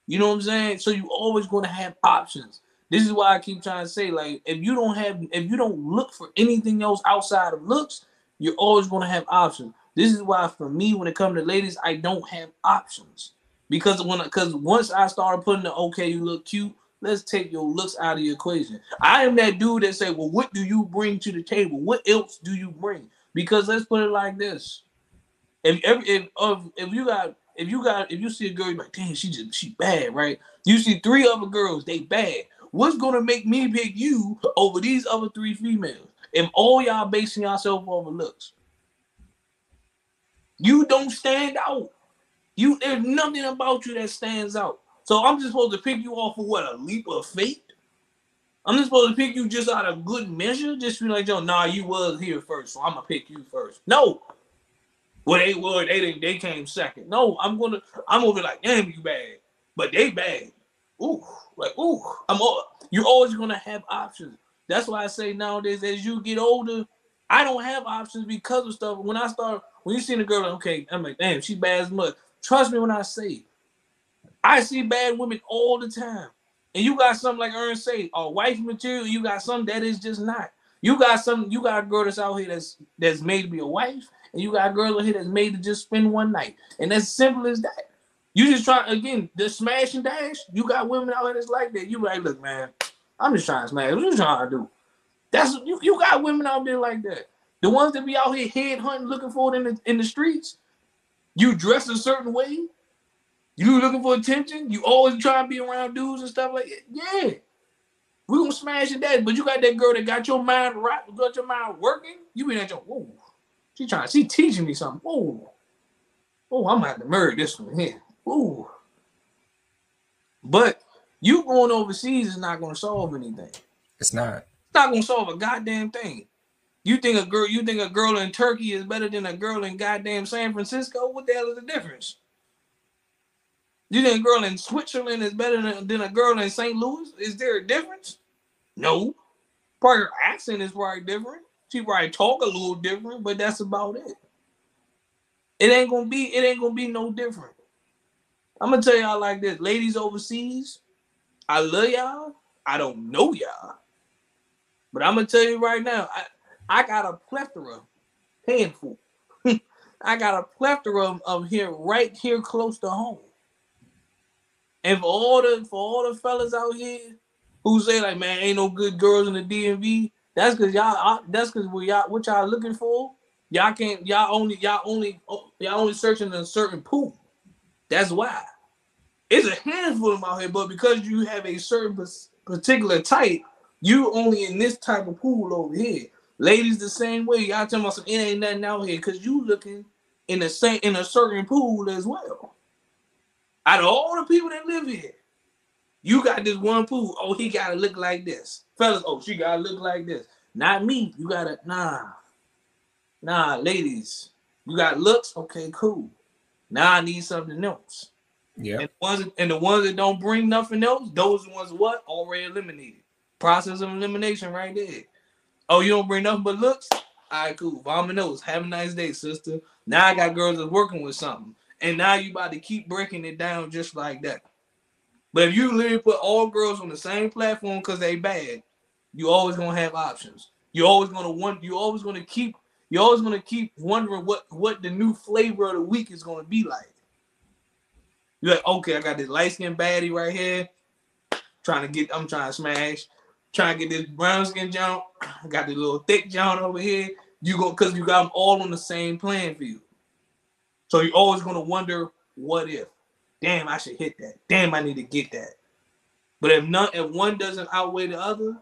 You know what I'm saying? So you always to have options. This is why I keep trying to say, like, if you don't have, if you don't look for anything else outside of looks, you're always to have options. This is why, for me, when it comes to ladies, I don't have options because when, because once I started putting the okay, you look cute. Let's take your looks out of the equation. I am that dude that say, well, what do you bring to the table? What else do you bring? Because let's put it like this: if every if if, you got if you got if you see a girl, you're like, dang, she just she bad, right? You see three other girls, they bad. What's gonna make me pick you over these other three females? If all y'all basing yourself over looks, you don't stand out. You there's nothing about you that stands out. So I'm just supposed to pick you off of what a leap of faith. I'm just supposed to pick you just out of good measure. Just be like, yo, nah, you was here first, so I'm gonna pick you first. No, well, they were they didn't they came second. No, I'm gonna I'm gonna be like, damn, you bad, but they bad. Ooh, like ooh, I'm all, you're always gonna have options. That's why I say nowadays, as you get older, I don't have options because of stuff. When I start, when you see a girl, okay, I'm like, damn, she bad as much. Trust me when I say, I see bad women all the time. And you got something like Ern say, a wife material. You got something that is just not. You got some. You got a girl that's out here that's that's made to be a wife and you got a girl in here that's made to just spend one night. And as simple as that. You just try again, the smash and dash. You got women out here that's like that. You like, look, man, I'm just trying to smash. What you trying to do? That's you, you got women out there like that. The ones that be out here head hunting, looking for it in the in the streets. You dress a certain way. You looking for attention. You always try to be around dudes and stuff like that. Yeah. We gonna smash it that, but you got that girl that got your mind right, got your mind working. You been at your whoa, she trying, she teaching me something. Oh, oh, I'm gonna have to murder this one here. Ooh. But you going overseas is not gonna solve anything. It's not. It's not gonna solve a goddamn thing. You think a girl, you think a girl in Turkey is better than a girl in goddamn San Francisco? What the hell is the difference? You think a girl in Switzerland is better than, than a girl in St. Louis? Is there a difference? No. Probably her accent is probably different. She probably talk a little different, but that's about it. It ain't gonna be, it ain't gonna be no different. I'm gonna tell y'all like this, ladies overseas, I love y'all. I don't know y'all. But I'm gonna tell you right now, I, I got a plethora, handful. I got a plethora of, of here right here close to home. And for all the for all the fellas out here who say like, man, ain't no good girls in the DMV, that's because y'all. That's because we y'all what y'all looking for. Y'all can't. Y'all only. Y'all only. Oh, y'all only searching a certain pool. That's why. It's a handful of them out here, but because you have a certain particular type, You only in this type of pool over here. Ladies the same way. Y'all talking about some it ain't nothing out here because you looking in the same in a certain pool as well. Out of all the people that live here, you got this one pool. Oh, he gotta look like this. Fellas, oh, she gotta look like this. Not me. You gotta nah. Nah, ladies. You got looks, okay, cool. Now I need something else. Yeah. And the ones and the ones that don't bring nothing else, those ones what already eliminated. Process of elimination right there. Oh, you don't bring nothing but looks? All right, cool. Vominos. Have a nice day, sister. Now I got girls that's working with something. And now you about to keep breaking it down just like that. But if you literally put all girls on the same platform because they bad, you always gonna have options. You're always gonna want you always gonna keep you're always gonna keep wondering what what the new flavor of the week is gonna be like. You're like, okay, I got this light skin baddie right here, trying to get, I'm trying to smash, trying to get this brown skin John. I got this little thick John over here. You go because you got them all on the same playing field. So you're always gonna wonder, what if? Damn, I should hit that. Damn, I need to get that. But if none, if one doesn't outweigh the other,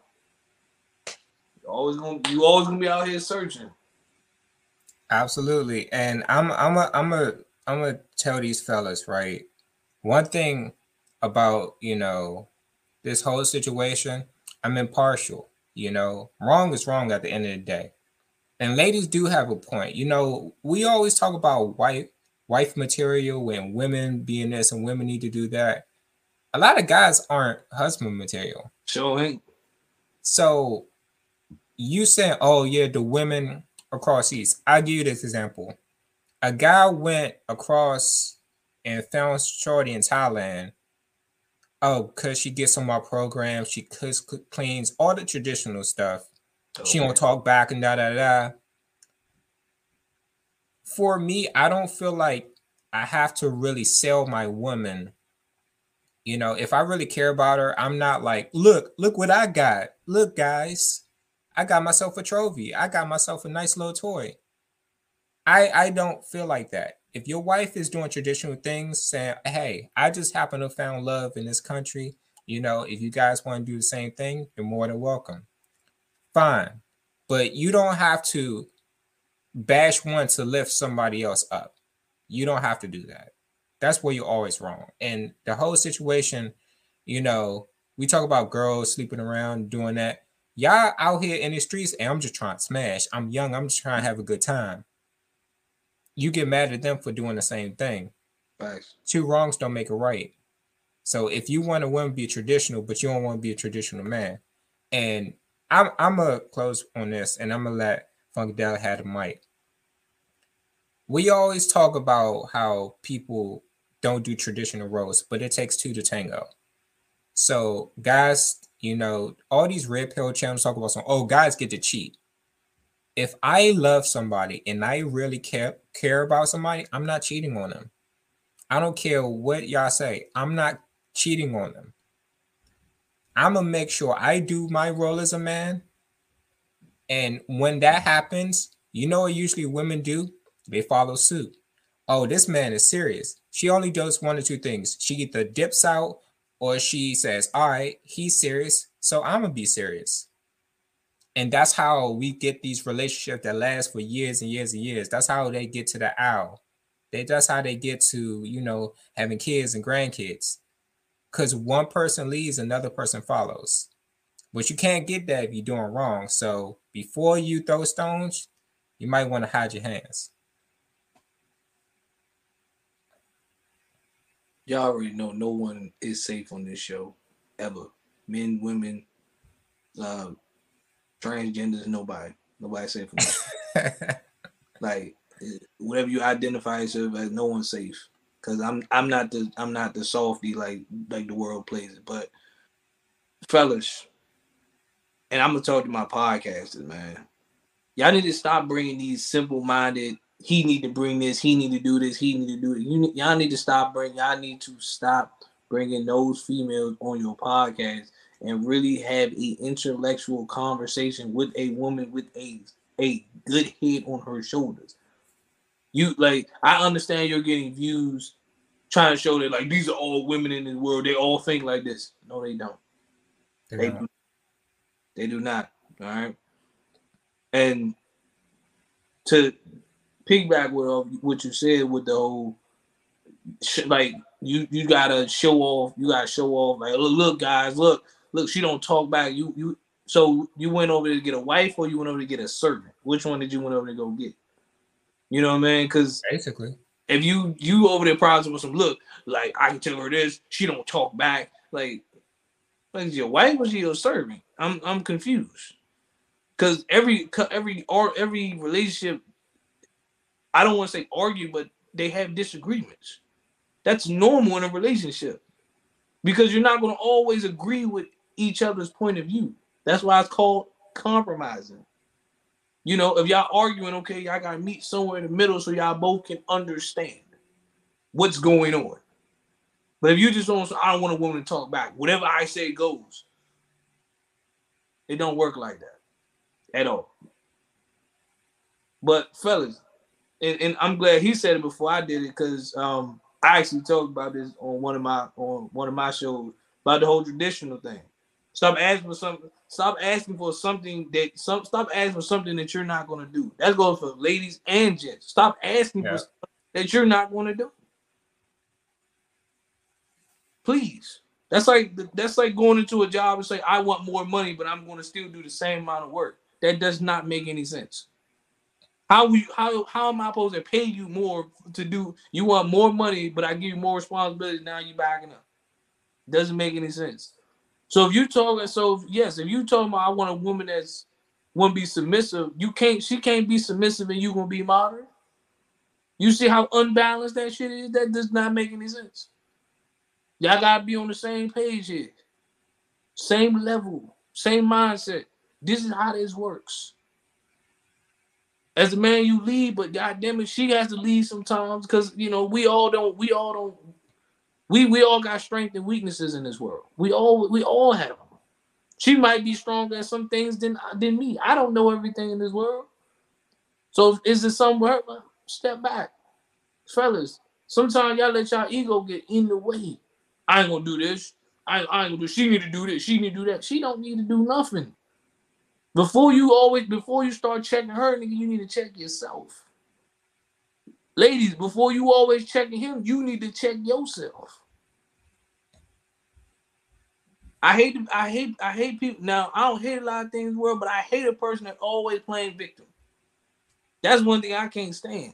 you always gonna you always gonna be out here searching. Absolutely, and I'm I'm a I'm a I'm gonna tell these fellas right. One thing about you know this whole situation, I'm impartial. You know, wrong is wrong at the end of the day, and ladies do have a point. You know, we always talk about wife wife material and women being this and women need to do that. A lot of guys aren't husband material. Sure ain't. So you saying, oh yeah, the women across east. I'll give you this example. A guy went across and found Shorty in Thailand. Oh, because she gets on my program, she cooks, cleans, all the traditional stuff. Oh, okay. She don't talk back and da da da. For me, I don't feel like I have to really sell my woman. You know, if I really care about her, I'm not like, look, look what I got. Look, guys, I got myself a trophy. I got myself a nice little toy. I I don't feel like that. If your wife is doing traditional things, saying, "Hey, I just happen to found love in this country," you know, if you guys want to do the same thing, you're more than welcome. Fine, but you don't have to bash one to lift somebody else up. You don't have to do that. That's where you're always wrong. And the whole situation, you know, we talk about girls sleeping around doing that y'all out here in the streets and I'm just trying to smash. I'm young, I'm just trying to have a good time. You get mad at them for doing the same thing. Thanks. Two wrongs don't make a right. So if you want a woman to be traditional, but you don't want to be a traditional man, and I'm I'm gonna close on this, and I'm gonna let Funkadelic have the mic. We always talk about how people don't do traditional roles, but it takes two to tango. So guys you know, all these red pill channels talk about some, oh, guys get to cheat. If I love somebody and I really care care about somebody, I'm not cheating on them. I don't care what y'all say. I'm not cheating on them. I'm gonna make sure I do my role as a man. And when that happens, you know what usually women do? They follow suit. Oh, this man is serious. She only does one or two things. She either dips out or she says, All right, he's serious, so I'm gonna be serious. And that's how we get these relationships that last for years and years and years. That's how they get to the owl. They that's how they get to, you know, having kids and grandkids. Because one person leaves, another person follows. But you can't get that if you're doing wrong. So before you throw stones, you might want to hide your hands. y'all already know no one is safe on this show ever. Men, women, uh, uh, transgenders, nobody. Nobody safe like whatever you identify yourself as, no one's safe. Cause I'm I'm not the I'm not the softy like like the world plays it. But fellas, and I'm gonna talk to my podcasters, man. Y'all need to stop bringing these simple-minded he need to bring this, he need to do this, he need to do it. You, y'all need to stop bringing. y'all need to stop bringing those females on your podcast and really have a intellectual conversation with a woman with a a good head on her shoulders. You like, I understand you're getting views trying to show that like these are all women in the world. They all think like this. No, they don't. They, they don't. They do not. All right. And to piggyback with what you said with the whole like you you gotta show off. You gotta show off. Like look, look, guys, look, look. She don't talk back. You you. So you went over to get a wife, or you went over to get a servant? Which one did you went over to go get? You know what I mean? Because basically, if you you over there problems with some look, like I can tell her this, she don't talk back. Like, like is your wife or she your servant? I'm I'm confused. Cause every every or every relationship, I don't want to say argue, but they have disagreements. That's normal in a relationship because you're not going to always agree with each other's point of view. That's why it's called compromising. You know, if y'all arguing, okay, y'all gotta meet somewhere in the middle so y'all both can understand what's going on. But if you just don't, I don't want a woman to talk back. Whatever I say goes. It don't work like that at all. But fellas, and, and I'm glad he said it before I did it because um, I actually talked about this on one of my on one of my shows about the whole traditional thing. Stop asking for something. Stop asking for something that some. Stop asking for something that you're not going to do. That goes for ladies and gents. Stop asking yeah. for that you're not going to do. Please. That's like that's like going into a job and say I want more money, but I'm going to still do the same amount of work. That does not make any sense. How we how how am I supposed to pay you more to do? You want more money, but I give you more responsibility. Now you backing up. Doesn't make any sense. So if you talking, so yes, if you talking about I want a woman that's want to be submissive, you can't. She can't be submissive, and you gonna be moderate. You see how unbalanced that shit is? That does not make any sense. Y'all gotta be on the same page here, same level, same mindset. This is how this works. As a man, you lead, but goddamn it, she has to lead sometimes because you know we all don't. We all don't. We we all got strengths and weaknesses in this world. We all we all have them. She might be stronger at some things than uh, than me. I don't know everything in this world. So is it somewhere? Step back, fellas. Sometimes y'all let y'all ego get in the way. I ain't gonna do this. I, I ain't gonna do. She need to do this. She need to do that. She don't need to do nothing. Before you always, before you start checking her, nigga, you need to check yourself. Ladies, before you always checking him, you need to check yourself. I hate, I hate, I hate people. Now I don't hate a lot of things in the world, but I hate a person that always playing victim. That's one thing I can't stand.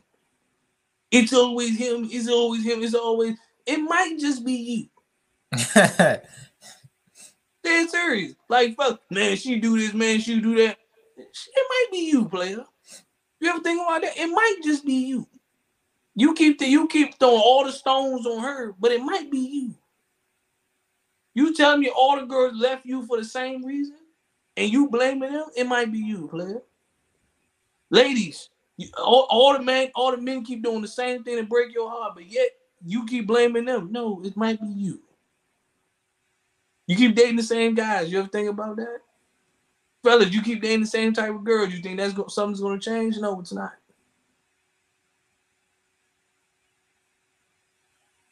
It's always him. It's always him. It's always. It might just be you. Dead serious. Like, fuck, man, she do this, man, she do that. It might be you, player. You ever think about that? It might just be you. You keep the, you keep throwing all the stones on her, but it might be you. You telling me all the girls left you for the same reason, and you blaming them? It might be you, player. Ladies, you, all, all the men, all the men keep doing the same thing to break your heart, but yet you keep blaming them. No, it might be you. You keep dating the same guys. You ever think about that? Fellas, you keep dating the same type of girls. You think that's go- something's going to change? No, it's not.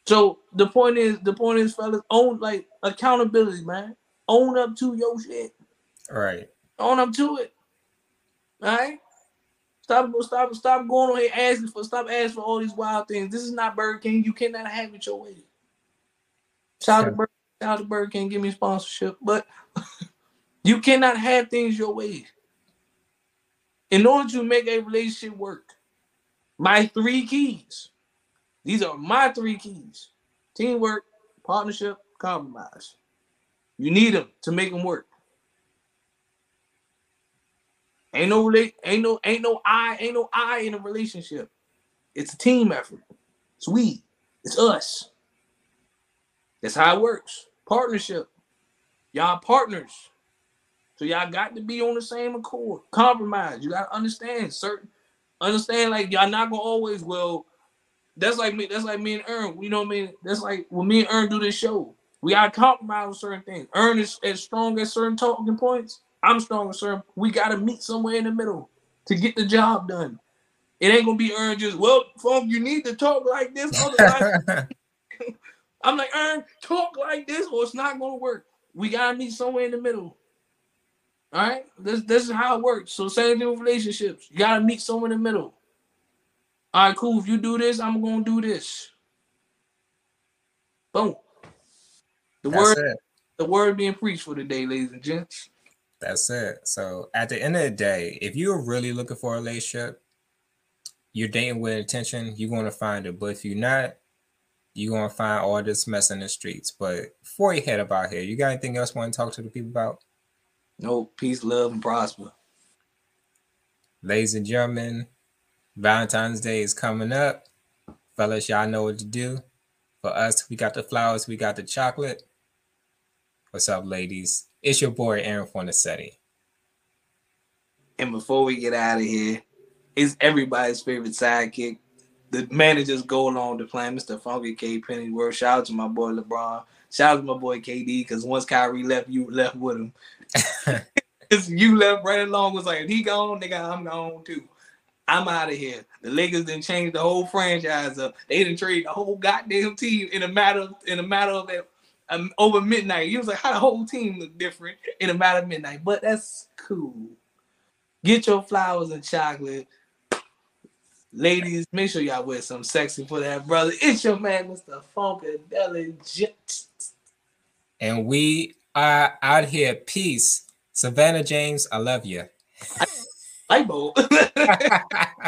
So the point is, the point is, fellas, own like accountability, man. Own up to your shit. All right. Own up to it. All right. Stop, stop, stop going on here asking for, stop asking for all these wild things. This is not Burger King. You cannot have it your way. Shout out to Burger Shout out Burger King, give me sponsorship, but you cannot have things your way. In order to make a relationship work, my three keys. These are my three keys: teamwork, partnership, compromise. You need them to make them work. Ain't no relate, ain't no, ain't no I, ain't no I in a relationship. It's a team effort. It's we. It's us. That's how it works. Partnership. Y'all partners. So y'all got to be on the same accord. Compromise. You gotta understand certain understand like y'all not gonna always well. That's like me, that's like me and Earn. You know what I mean? That's like when me and Earn do this show. We gotta compromise on certain things. Earn is as strong as certain talking points. I'm strong as certain. We gotta meet somewhere in the middle to get the job done. It ain't gonna be Earn just well, Funk, you need to talk like this. I'm like, Earn, talk like this or it's not gonna work. We gotta meet somewhere in the middle. All right, this this is how it works. So same thing with relationships. You gotta meet somewhere in the middle. All right, cool. If you do this, I'm gonna do this. Boom. The That's word, it. the word being preached for the day, ladies and gents. That's it. So at the end of the day, if you're really looking for a relationship, you're dating with intention, you're gonna find it. But if you're not, you're gonna find all this mess in the streets. But before you head about here, you got anything else you want to talk to the people about? No, peace, love, and prosper. Ladies and gentlemen, Valentine's Day is coming up. Fellas, y'all know what to do. For us, we got the flowers, we got the chocolate. What's up, ladies? It's your boy Aaron Fornacetti. And before we get out of here, it's everybody's favorite sidekick. The manager's go along the plan, Mr. Funky K Pennyworth. Shout out to my boy LeBron. Shout out to my boy KD, because once Kyrie left, you left with him. you left right along. Was like, if he gone, nigga, I'm gone too. I'm out of here. The Lakers didn't change the whole franchise up. They didn't trade the whole goddamn team in a matter of, in a matter of um, over midnight. He was like, how the whole team look different in a matter of midnight. But that's cool. Get your flowers and chocolate. Ladies, make sure y'all wear some sexy for that brother. It's your man, Mr. Funkadelic. And we are out here. Peace. Savannah James, I love you. I, I